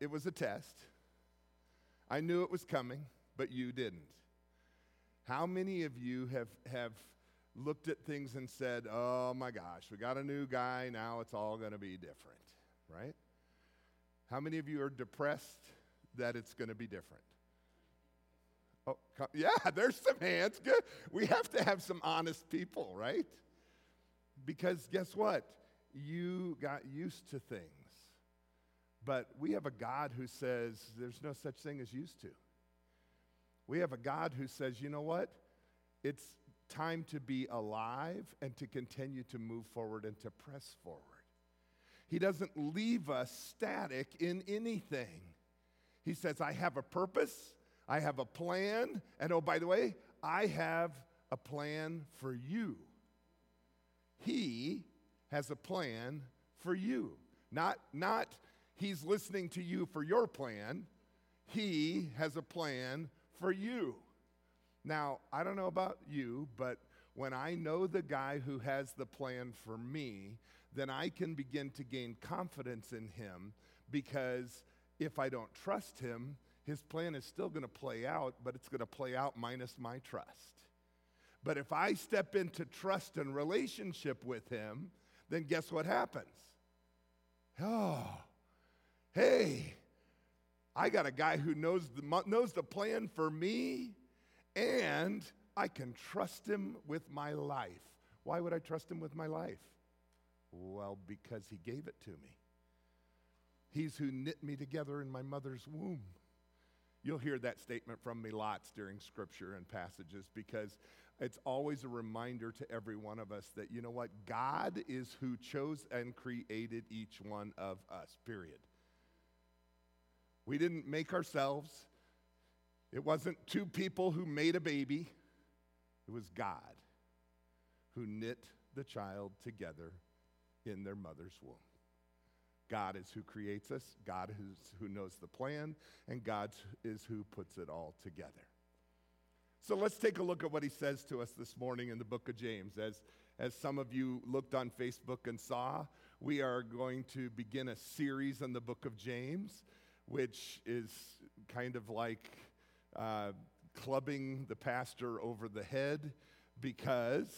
it was a test. I knew it was coming, but you didn't. How many of you have, have looked at things and said, oh my gosh, we got a new guy, now it's all going to be different, right? How many of you are depressed that it's going to be different? Oh, yeah, there's some hands. Good. We have to have some honest people, right? Because guess what? You got used to things. But we have a God who says there's no such thing as used to. We have a God who says, you know what? It's time to be alive and to continue to move forward and to press forward. He doesn't leave us static in anything. He says, I have a purpose, I have a plan, and oh, by the way, I have a plan for you. He has a plan for you. Not, not he's listening to you for your plan, he has a plan for you. Now, I don't know about you, but when I know the guy who has the plan for me, then I can begin to gain confidence in him because if I don't trust him, his plan is still going to play out, but it's going to play out minus my trust. But if I step into trust and relationship with him, then guess what happens? Oh, hey, I got a guy who knows the, knows the plan for me and I can trust him with my life. Why would I trust him with my life? Well, because he gave it to me. He's who knit me together in my mother's womb. You'll hear that statement from me lots during scripture and passages because it's always a reminder to every one of us that, you know what? God is who chose and created each one of us, period. We didn't make ourselves, it wasn't two people who made a baby, it was God who knit the child together in their mother's womb. God is who creates us, God is who knows the plan, and God is who puts it all together. So let's take a look at what he says to us this morning in the book of James. As, as some of you looked on Facebook and saw, we are going to begin a series on the book of James, which is kind of like uh, clubbing the pastor over the head because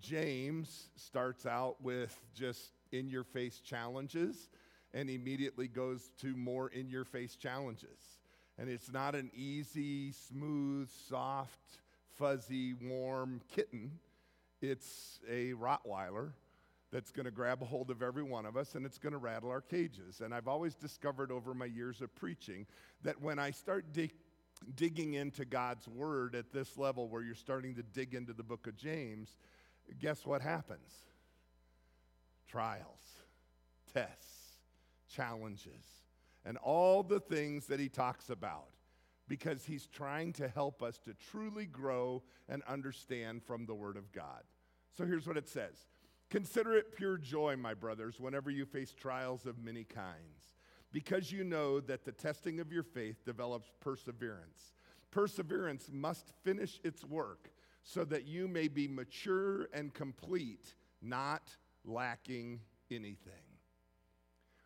James starts out with just in your face challenges and immediately goes to more in your face challenges. And it's not an easy, smooth, soft, fuzzy, warm kitten. It's a Rottweiler that's going to grab a hold of every one of us and it's going to rattle our cages. And I've always discovered over my years of preaching that when I start dig- digging into God's word at this level where you're starting to dig into the book of James, guess what happens? Trials, tests, challenges, and all the things that he talks about because he's trying to help us to truly grow and understand from the word of God. So here's what it says. Consider it pure joy, my brothers, whenever you face trials of many kinds because you know that the testing of your faith develops perseverance. Perseverance must finish its work so that you may be mature and complete, not lacking anything.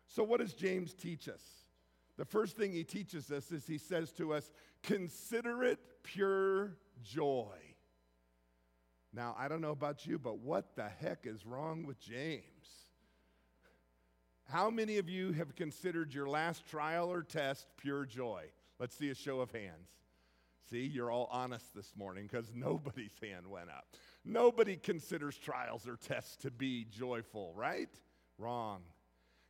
So, what does James teach us? The first thing he teaches us is he says to us, Consider it pure joy. Now, I don't know about you, but what the heck is wrong with James? How many of you have considered your last trial or test pure joy? Let's see a show of hands. See, you're all honest this morning because nobody's hand went up. Nobody considers trials or tests to be joyful, right? Wrong.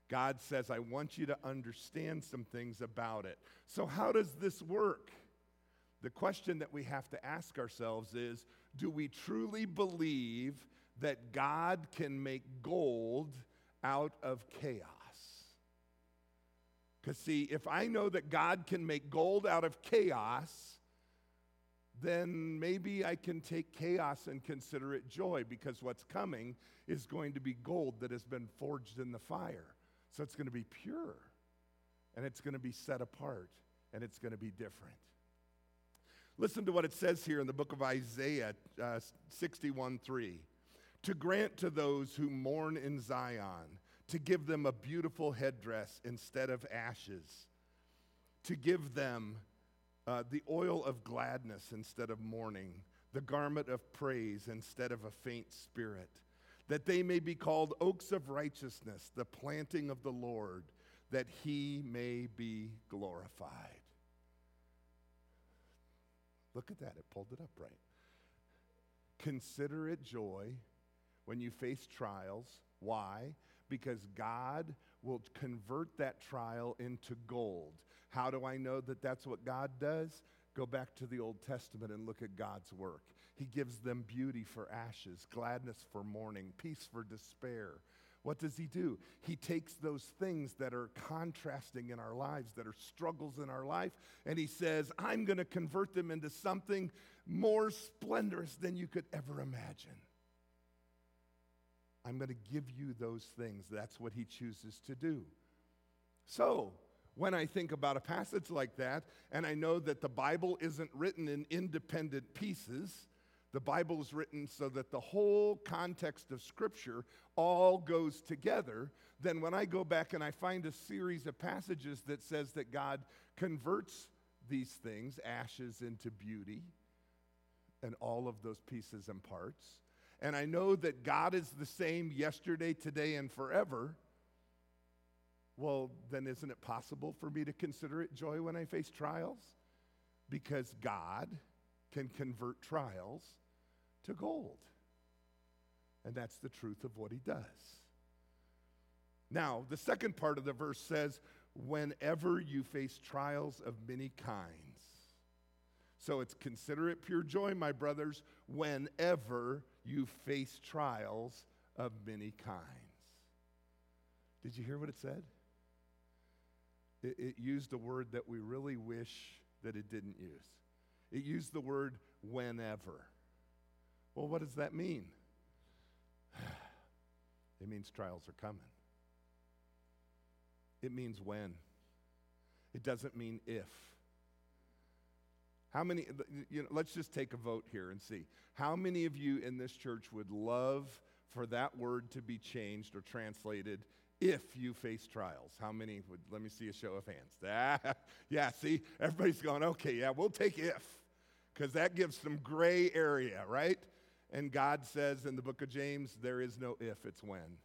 God says, I want you to understand some things about it. So, how does this work? The question that we have to ask ourselves is do we truly believe that God can make gold out of chaos. Because, see, if I know that God can make gold out of chaos, then maybe I can take chaos and consider it joy because what's coming is going to be gold that has been forged in the fire. So it's going to be pure and it's going to be set apart and it's going to be different. Listen to what it says here in the book of Isaiah uh, 61 3 to grant to those who mourn in Zion, to give them a beautiful headdress instead of ashes, to give them uh, the oil of gladness instead of mourning, the garment of praise instead of a faint spirit, that they may be called oaks of righteousness, the planting of the Lord, that he may be glorified. Look at that, it pulled it up right. Consider it joy when you face trials. Why? Because God will convert that trial into gold. How do I know that that's what God does? Go back to the Old Testament and look at God's work. He gives them beauty for ashes, gladness for mourning, peace for despair. What does he do? He takes those things that are contrasting in our lives, that are struggles in our life, and he says, I'm going to convert them into something more splendorous than you could ever imagine. I'm going to give you those things. That's what he chooses to do. So, when I think about a passage like that, and I know that the Bible isn't written in independent pieces, the Bible is written so that the whole context of Scripture all goes together. Then, when I go back and I find a series of passages that says that God converts these things, ashes, into beauty, and all of those pieces and parts, and I know that God is the same yesterday, today, and forever, well, then isn't it possible for me to consider it joy when I face trials? Because God can convert trials to gold. And that's the truth of what he does. Now, the second part of the verse says, whenever you face trials of many kinds. So it's consider it pure joy, my brothers, whenever you face trials of many kinds. Did you hear what it said? It, it, used a word that we really wish that it didn't use. It used the word whenever. Well, what does that mean? It means trials are coming. It means when. It doesn't mean if. How many, you know, let's just take a vote here and see. How many of you in this church would love for that word to be changed or translated if you face trials? How many would, let me see a show of hands. Ah, yeah, see, everybody's going, okay, yeah, we'll take if, because that gives some gray area, right? And God says in the book of James, there is no if, it's when.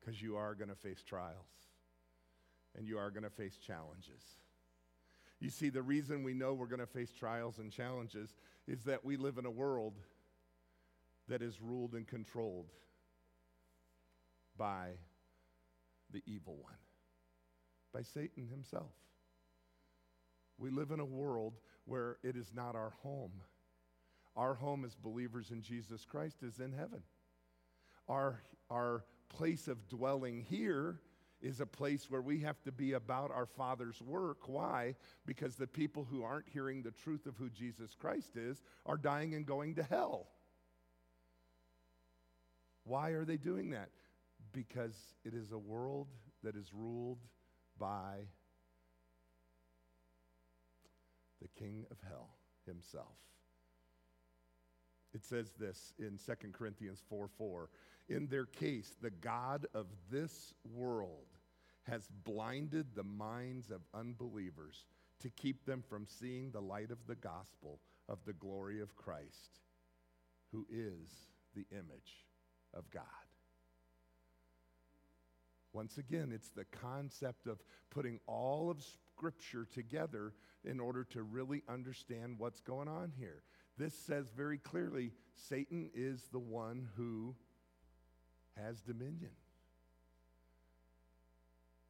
Because you are going to face trials and you are going to face challenges. You see, the reason we know we're going to face trials and challenges is that we live in a world that is ruled and controlled by the evil one, by Satan himself. We live in a world where it is not our home. Our home as believers in Jesus Christ is in heaven. Our, our place of dwelling here is a place where we have to be about our Father's work. Why? Because the people who aren't hearing the truth of who Jesus Christ is are dying and going to hell. Why are they doing that? Because it is a world that is ruled by the King of hell himself. It says this in 2 Corinthians 4 4. In their case, the God of this world has blinded the minds of unbelievers to keep them from seeing the light of the gospel of the glory of Christ, who is the image of God. Once again, it's the concept of putting all of Scripture together in order to really understand what's going on here. This says very clearly Satan is the one who has dominion.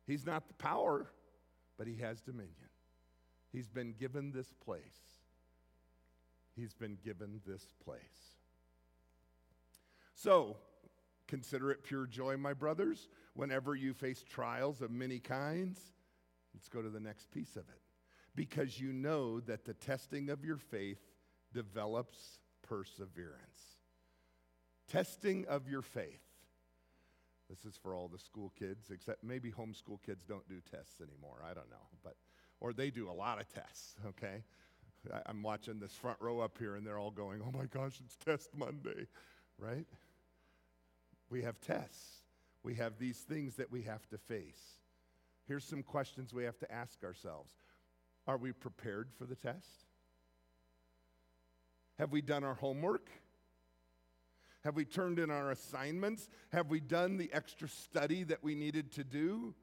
He's not the power, but he has dominion. He's been given this place. He's been given this place. So, consider it pure joy, my brothers, whenever you face trials of many kinds. Let's go to the next piece of it. Because you know that the testing of your faith develops perseverance. Testing of your faith. This is for all the school kids, except maybe homeschool kids don't do tests anymore. I don't know. But, or they do a lot of tests, okay? I, am watching this front row up here and they're all going, oh my gosh, it's test Monday, right? We have tests. We have these things that we have to face. Here's some questions we have to ask ourselves Are we prepared for the test? Have we done our homework? Have we turned in our assignments? Have we done the extra study that we needed to do?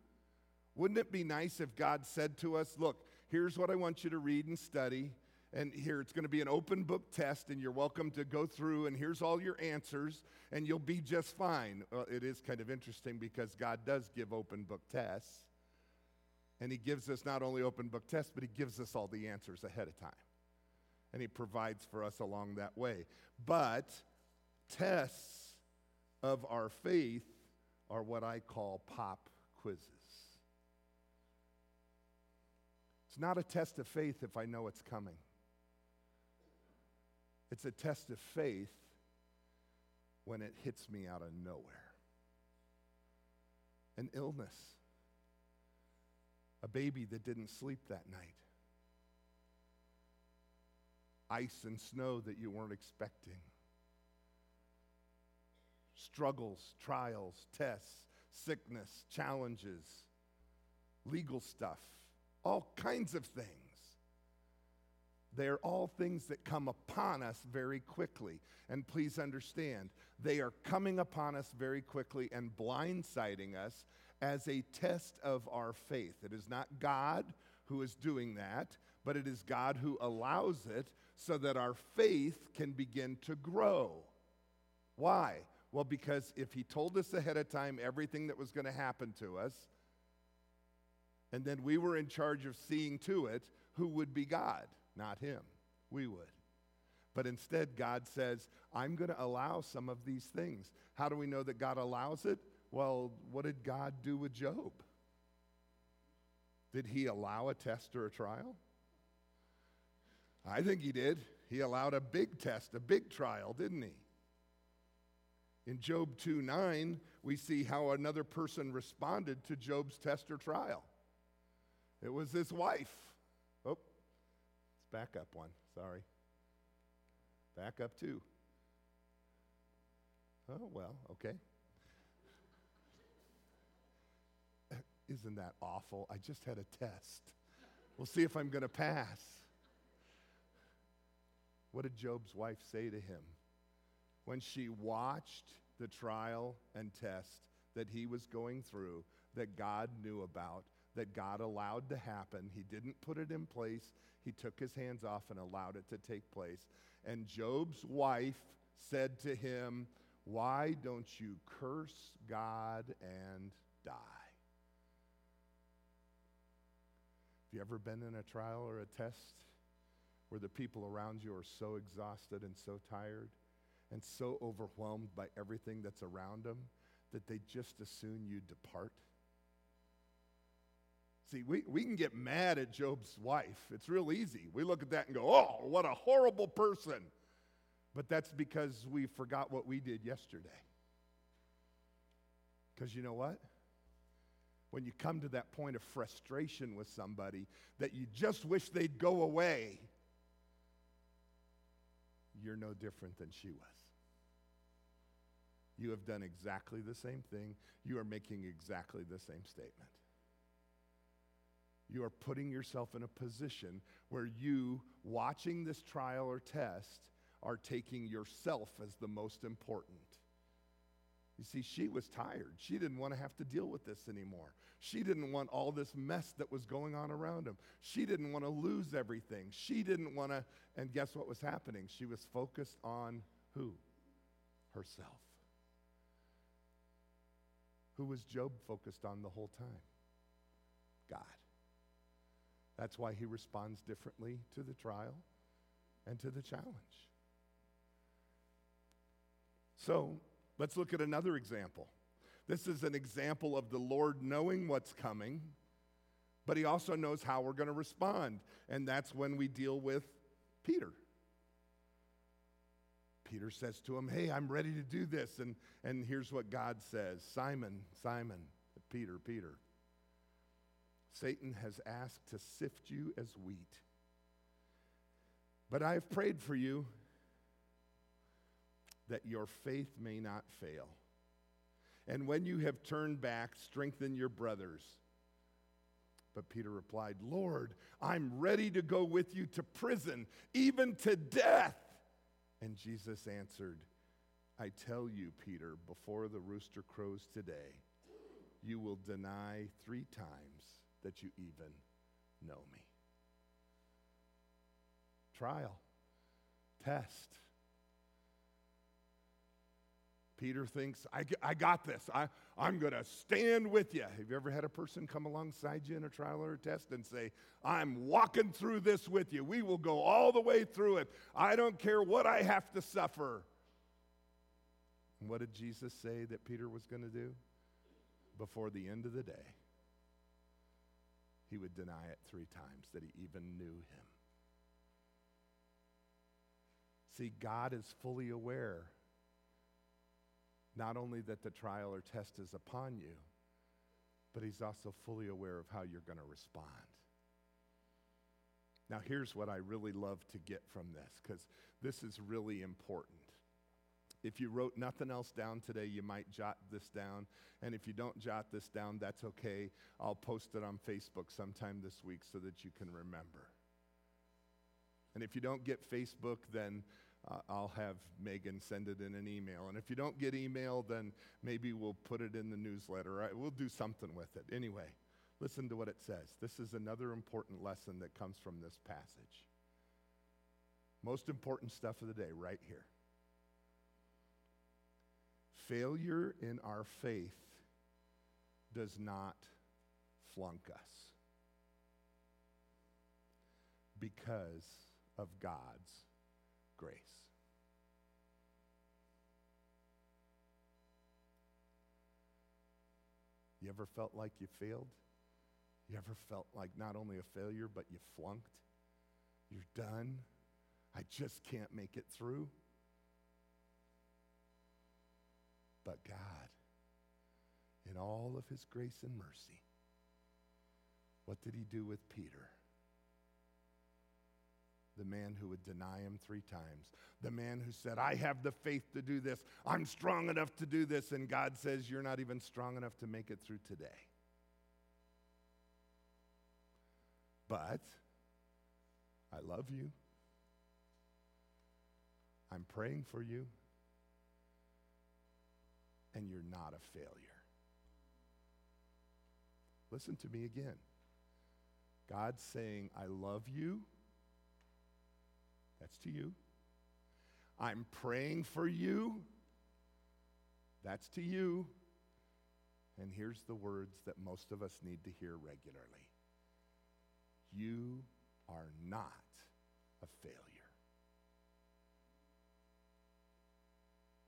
Wouldn't it be nice if God said to us, Look, here's what I want you to read and study, and here it's going to be an open book test, and you're welcome to go through, and here's all your answers, and you'll be just fine. Well, it is kind of interesting because God does give open book tests, and He gives us not only open book tests, but He gives us all the answers ahead of time, and He provides for us along that way. But tests of our faith are what I call pop quizzes. It's not a test of faith if I know it's coming. It's a test of faith when it hits me out of nowhere. An illness, a baby that didn't sleep that night, ice and snow that you weren't expecting struggles, trials, tests, sickness, challenges, legal stuff, all kinds of things. They're all things that come upon us very quickly. And please understand, they are coming upon us very quickly and blindsiding us as a test of our faith. It is not God who is doing that, but it is God who allows it so that our faith can begin to grow. Why? Well, because if he told us ahead of time everything that was going to happen to us, and then we were in charge of seeing to it, who would be God? Not him. We would. But instead, God says, I'm going to allow some of these things. How do we know that God allows it? Well, what did God do with Job? Did he allow a test or a trial? I think he did. He allowed a big test, a big trial, didn't he? In Job 2 9, we see how another person responded to Job's test or trial. It was his wife. Back up one. Sorry. Back up two. Oh, well, okay. Isn't that awful? I just had a test. We'll see if I'm going to pass. What did Job's wife say to him? when she watched the trial and test that he was going through, that God knew about, that God allowed to happen. He didn't put it in place, he took his hands off and allowed it to take place. And Job's wife said to him, Why don't you curse God and die? Have you ever been in a trial or a test where the people around you are so exhausted and so tired? and so overwhelmed by everything that's around them that they just as soon you depart? See, we, we can get mad at Job's wife. It's real easy. We look at that and go, oh, what a horrible person. But that's because we forgot what we did yesterday. Because you know what? When you come to that point of frustration with somebody that you just wish they'd go away, you're no different than she was. You have done exactly the same thing. You are making exactly the same statement. You are putting yourself in a position where you, watching this trial or test, are taking yourself as the most important. You see, she was tired. She didn't want to have to deal with this anymore. She didn't want all this mess that was going on around him. She didn't want to lose everything. She didn't want to, and guess what was happening? She was focused on who? Herself. Who was Job focused on the whole time? God. That's why he responds differently to the trial and to the challenge. So let's look at another example. This is an example of the Lord knowing what's coming, but he also knows how we're going to respond. And that's when we deal with Peter. Peter says to him, Hey, I'm ready to do this. And, and here's what God says Simon, Simon, Peter, Peter, Satan has asked to sift you as wheat. But I have prayed for you that your faith may not fail. And when you have turned back, strengthen your brothers. But Peter replied, Lord, I'm ready to go with you to prison, even to death. And Jesus answered, I tell you, Peter, before the rooster crows today, you will deny three times that you even know me. Trial, test. Peter thinks, I, I got this. I, I'm going to stand with you. Have you ever had a person come alongside you in a trial or a test and say, I'm walking through this with you? We will go all the way through it. I don't care what I have to suffer. And what did Jesus say that Peter was going to do? Before the end of the day, he would deny it three times that he even knew him. See, God is fully aware not only that the trial or test is upon you, but he's also fully aware of how you're going to respond. Now, here's what I really love to get from this, because this is really important. If you wrote nothing else down today, you might jot this down. And if you don't jot this down, that's okay. I'll post it on Facebook sometime this week so that you can remember. And if you don't get Facebook, then uh, I'll have Megan send it in an email. And if you don't get email, then maybe we'll put it in the newsletter. We'll do something with it. Anyway, listen to what it says. This is another important lesson that comes from this passage. Most important stuff of the day, right here. Failure in our faith does not flunk us because of God's grace. You ever felt like you failed? You ever felt like not only a failure, but you flunked? You're done? I just can't make it through? But God, in all of his grace and mercy, what did he do with Peter? The man who would deny him three times. The man who said, I have the faith to do this. I'm strong enough to do this. And God says, You're not even strong enough to make it through today. But I love you. I'm praying for you and you're not a failure. Listen to me again. God's saying, I love you. That's to you. I'm praying for you. That's to you. And here's the words that most of us need to hear regularly You are not a failure.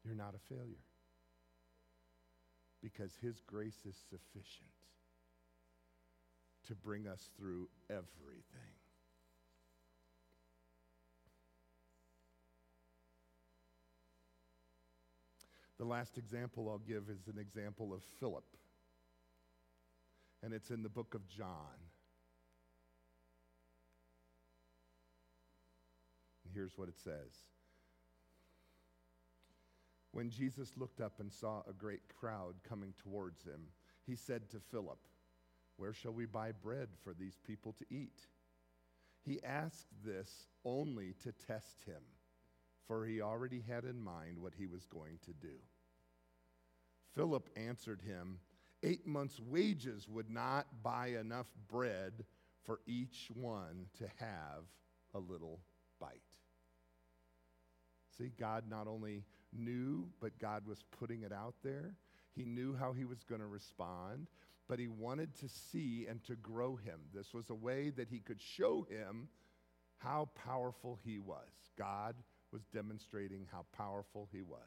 You're not a failure because His grace is sufficient to bring us through everything. The last example I'll give is an example of Philip, and it's in the book of John. And here's what it says. When Jesus looked up and saw a great crowd coming towards him, he said to Philip, Where shall we buy bread for these people to eat? He asked this only to test him, for he already had in mind what he was going to do. Philip answered him, Eight months' wages would not buy enough bread for each one to have a little bite. See, God not only knew, but God was putting it out there. He knew how he was going to respond, but he wanted to see and to grow him. This was a way that he could show him how powerful he was. God was demonstrating how powerful he was.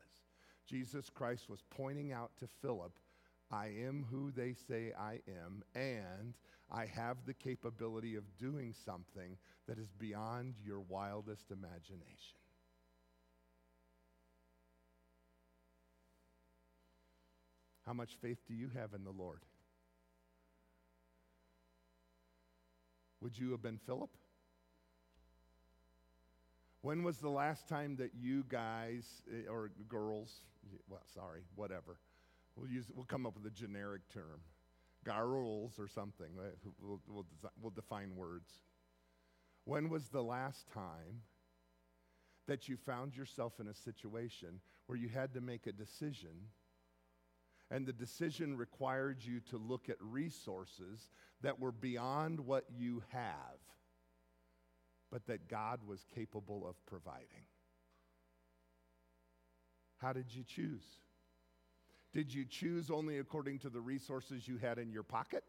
Jesus Christ was pointing out to Philip, I am who they say I am, and I have the capability of doing something that is beyond your wildest imagination. How much faith do you have in the Lord? Would you have been Philip? When was the last time that you guys, eh, or girls, well, sorry, whatever, We'll, use, we'll come up with a generic term. Garrels or something. We'll, we'll, we'll define words. When was the last time that you found yourself in a situation where you had to make a decision and the decision required you to look at resources that were beyond what you have, but that God was capable of providing? How did you choose? Did you choose only according to the resources you had in your pocket?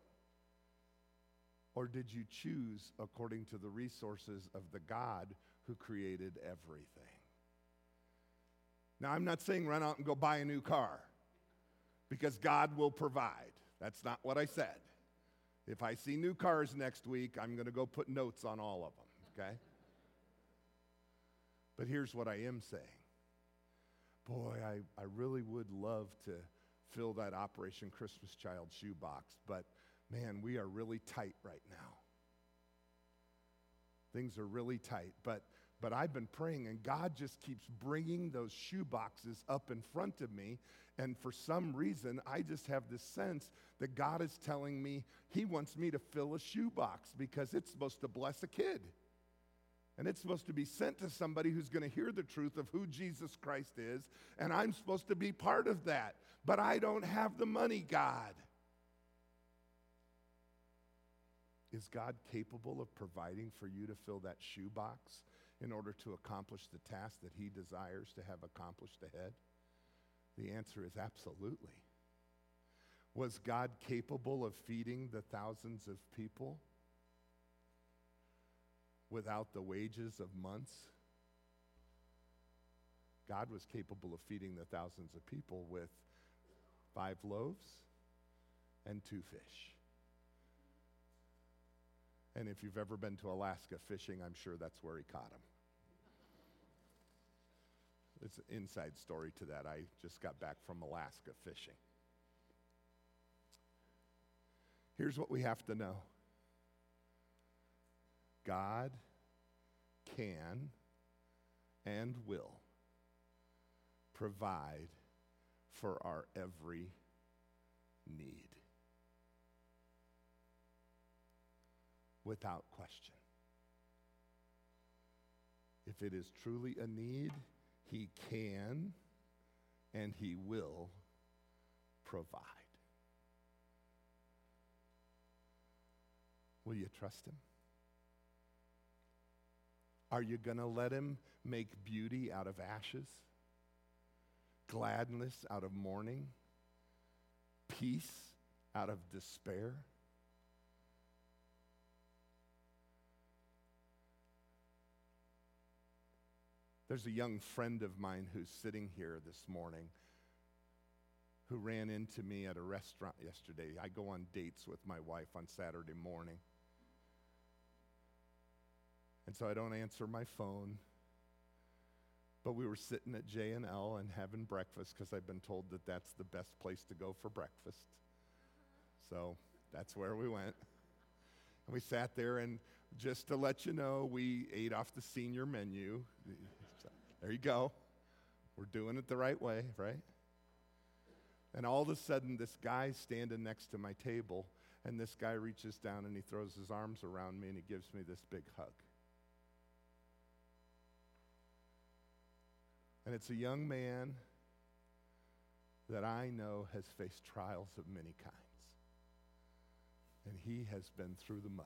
Or did you choose according to the resources of the God who created everything? Now, I'm not saying run out and go buy a new car because God will provide. That's not what I said. If I see new cars next week, I'm going to go put notes on all of them, okay? But here's what I am saying boy, I, I really would love to fill that Operation Christmas Child shoebox, but man, we are really tight right now. Things are really tight, but but I've been praying, and God just keeps bringing those shoe boxes up in front of me. And for some reason, I just have this sense that God is telling me He wants me to fill a shoebox because it's supposed to bless a kid. And it's supposed to be sent to somebody who's going to hear the truth of who Jesus Christ is. And I'm supposed to be part of that. But I don't have the money, God. Is God capable of providing for you to fill that shoebox in order to accomplish the task that He desires to have accomplished ahead? The answer is absolutely. Was God capable of feeding the thousands of people without the wages of months? God was capable of feeding the thousands of people with five loaves and two fish. And if you've ever been to Alaska fishing, I'm sure that's where he caught them. It's an inside story to that. I just got back from Alaska fishing. Here's what we have to know God can and will provide for our every need. Without question. If it is truly a need, He can and He will provide. Will you trust Him? Are you going to let Him make beauty out of ashes? Gladness out of mourning? Peace out of despair? There's a young friend of mine who's sitting here this morning who ran into me at a restaurant yesterday. I go on dates with my wife on Saturday morning. And so I don't answer my phone. But we were sitting at J&L and having breakfast because I've been told that that's the best place to go for breakfast. So that's where we went. And we sat there, and just to let you know, we ate off the senior menu. There you go. We're doing it the right way, right? And all of a sudden, this guy's standing next to my table, and this guy reaches down and he throws his arms around me and he gives me this big hug. And it's a young man that I know has faced trials of many kinds. And he has been through the mud.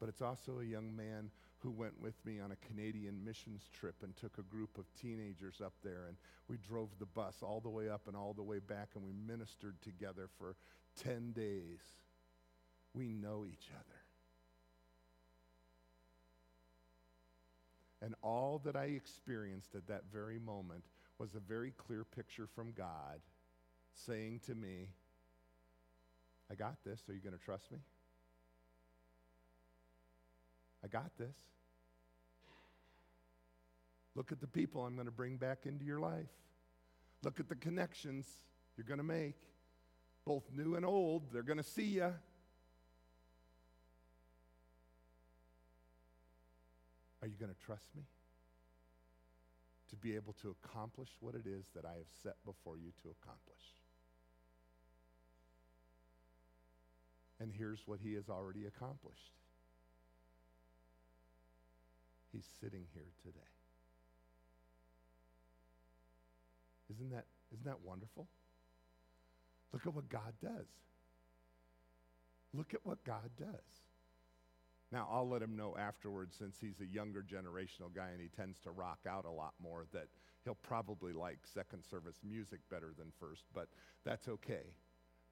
But it's also a young man who went with me on a Canadian missions trip and took a group of teenagers up there. And we drove the bus all the way up and all the way back, and we ministered together for 10 days. We know each other. And all that I experienced at that very moment was a very clear picture from God saying to me, I got this. Are you going to trust me? I got this. Look at the people I'm going to bring back into your life. Look at the connections you're going to make, both new and old. They're going to see you. Are you going to trust me to be able to accomplish what it is that I have set before you to accomplish. And here's what he has already accomplished. He's sitting here today. Isn't that, isn't that wonderful? Look at what God does. Look at what God does. Now, I'll let him know afterwards, since he's a younger generational guy and he tends to rock out a lot more, that he'll probably like second service music better than first, but that's okay.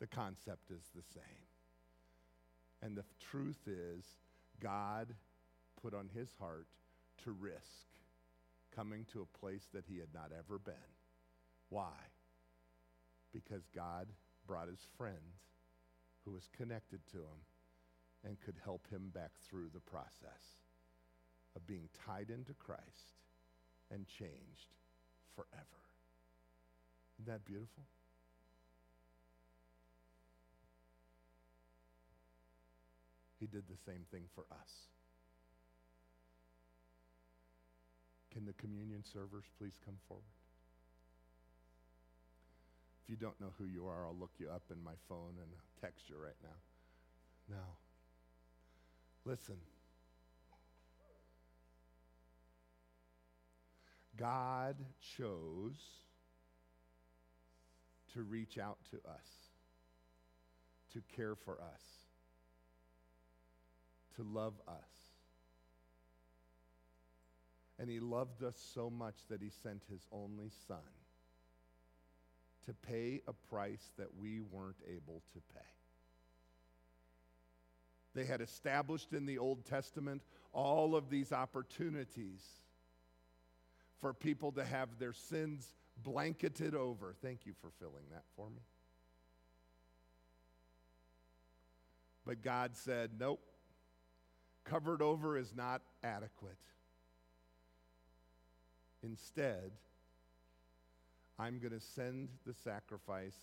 The concept is the same. And the truth is, God put on his heart to risk coming to a place that he had not ever been. Why? Because God brought his friend who was connected to him and could help him back through the process of being tied into Christ and changed forever. Isn't that beautiful? He did the same thing for us. Can the communion servers please come forward? If you don't know who you are, I'll look you up in my phone and text you right now. Now, listen. God chose to reach out to us, to care for us, to love us. And he loved us so much that he sent his only son to pay a price that we weren't able to pay. They had established in the Old Testament all of these opportunities for people to have their sins blanketed over. Thank you for filling that for me. But God said, nope, covered over is not adequate. Instead, I'm going to send the sacrifice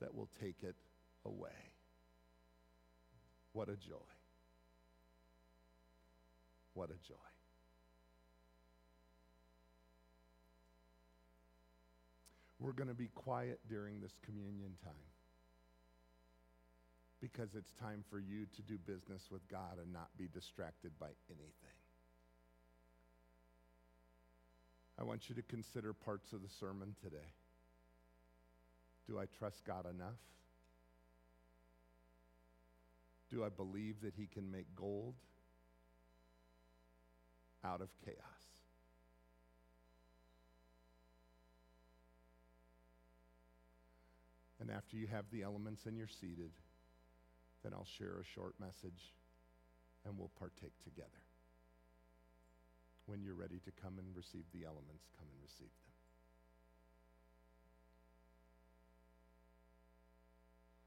that will take it away. What a joy. What a joy. We're going to be quiet during this communion time because it's time for you to do business with God and not be distracted by anything. I want you to consider parts of the sermon today. Do I trust God enough? Do I believe that He can make gold out of chaos? And after you have the elements and you're seated, then I'll share a short message and we'll partake together. When you're ready to come and receive the elements, come and receive them.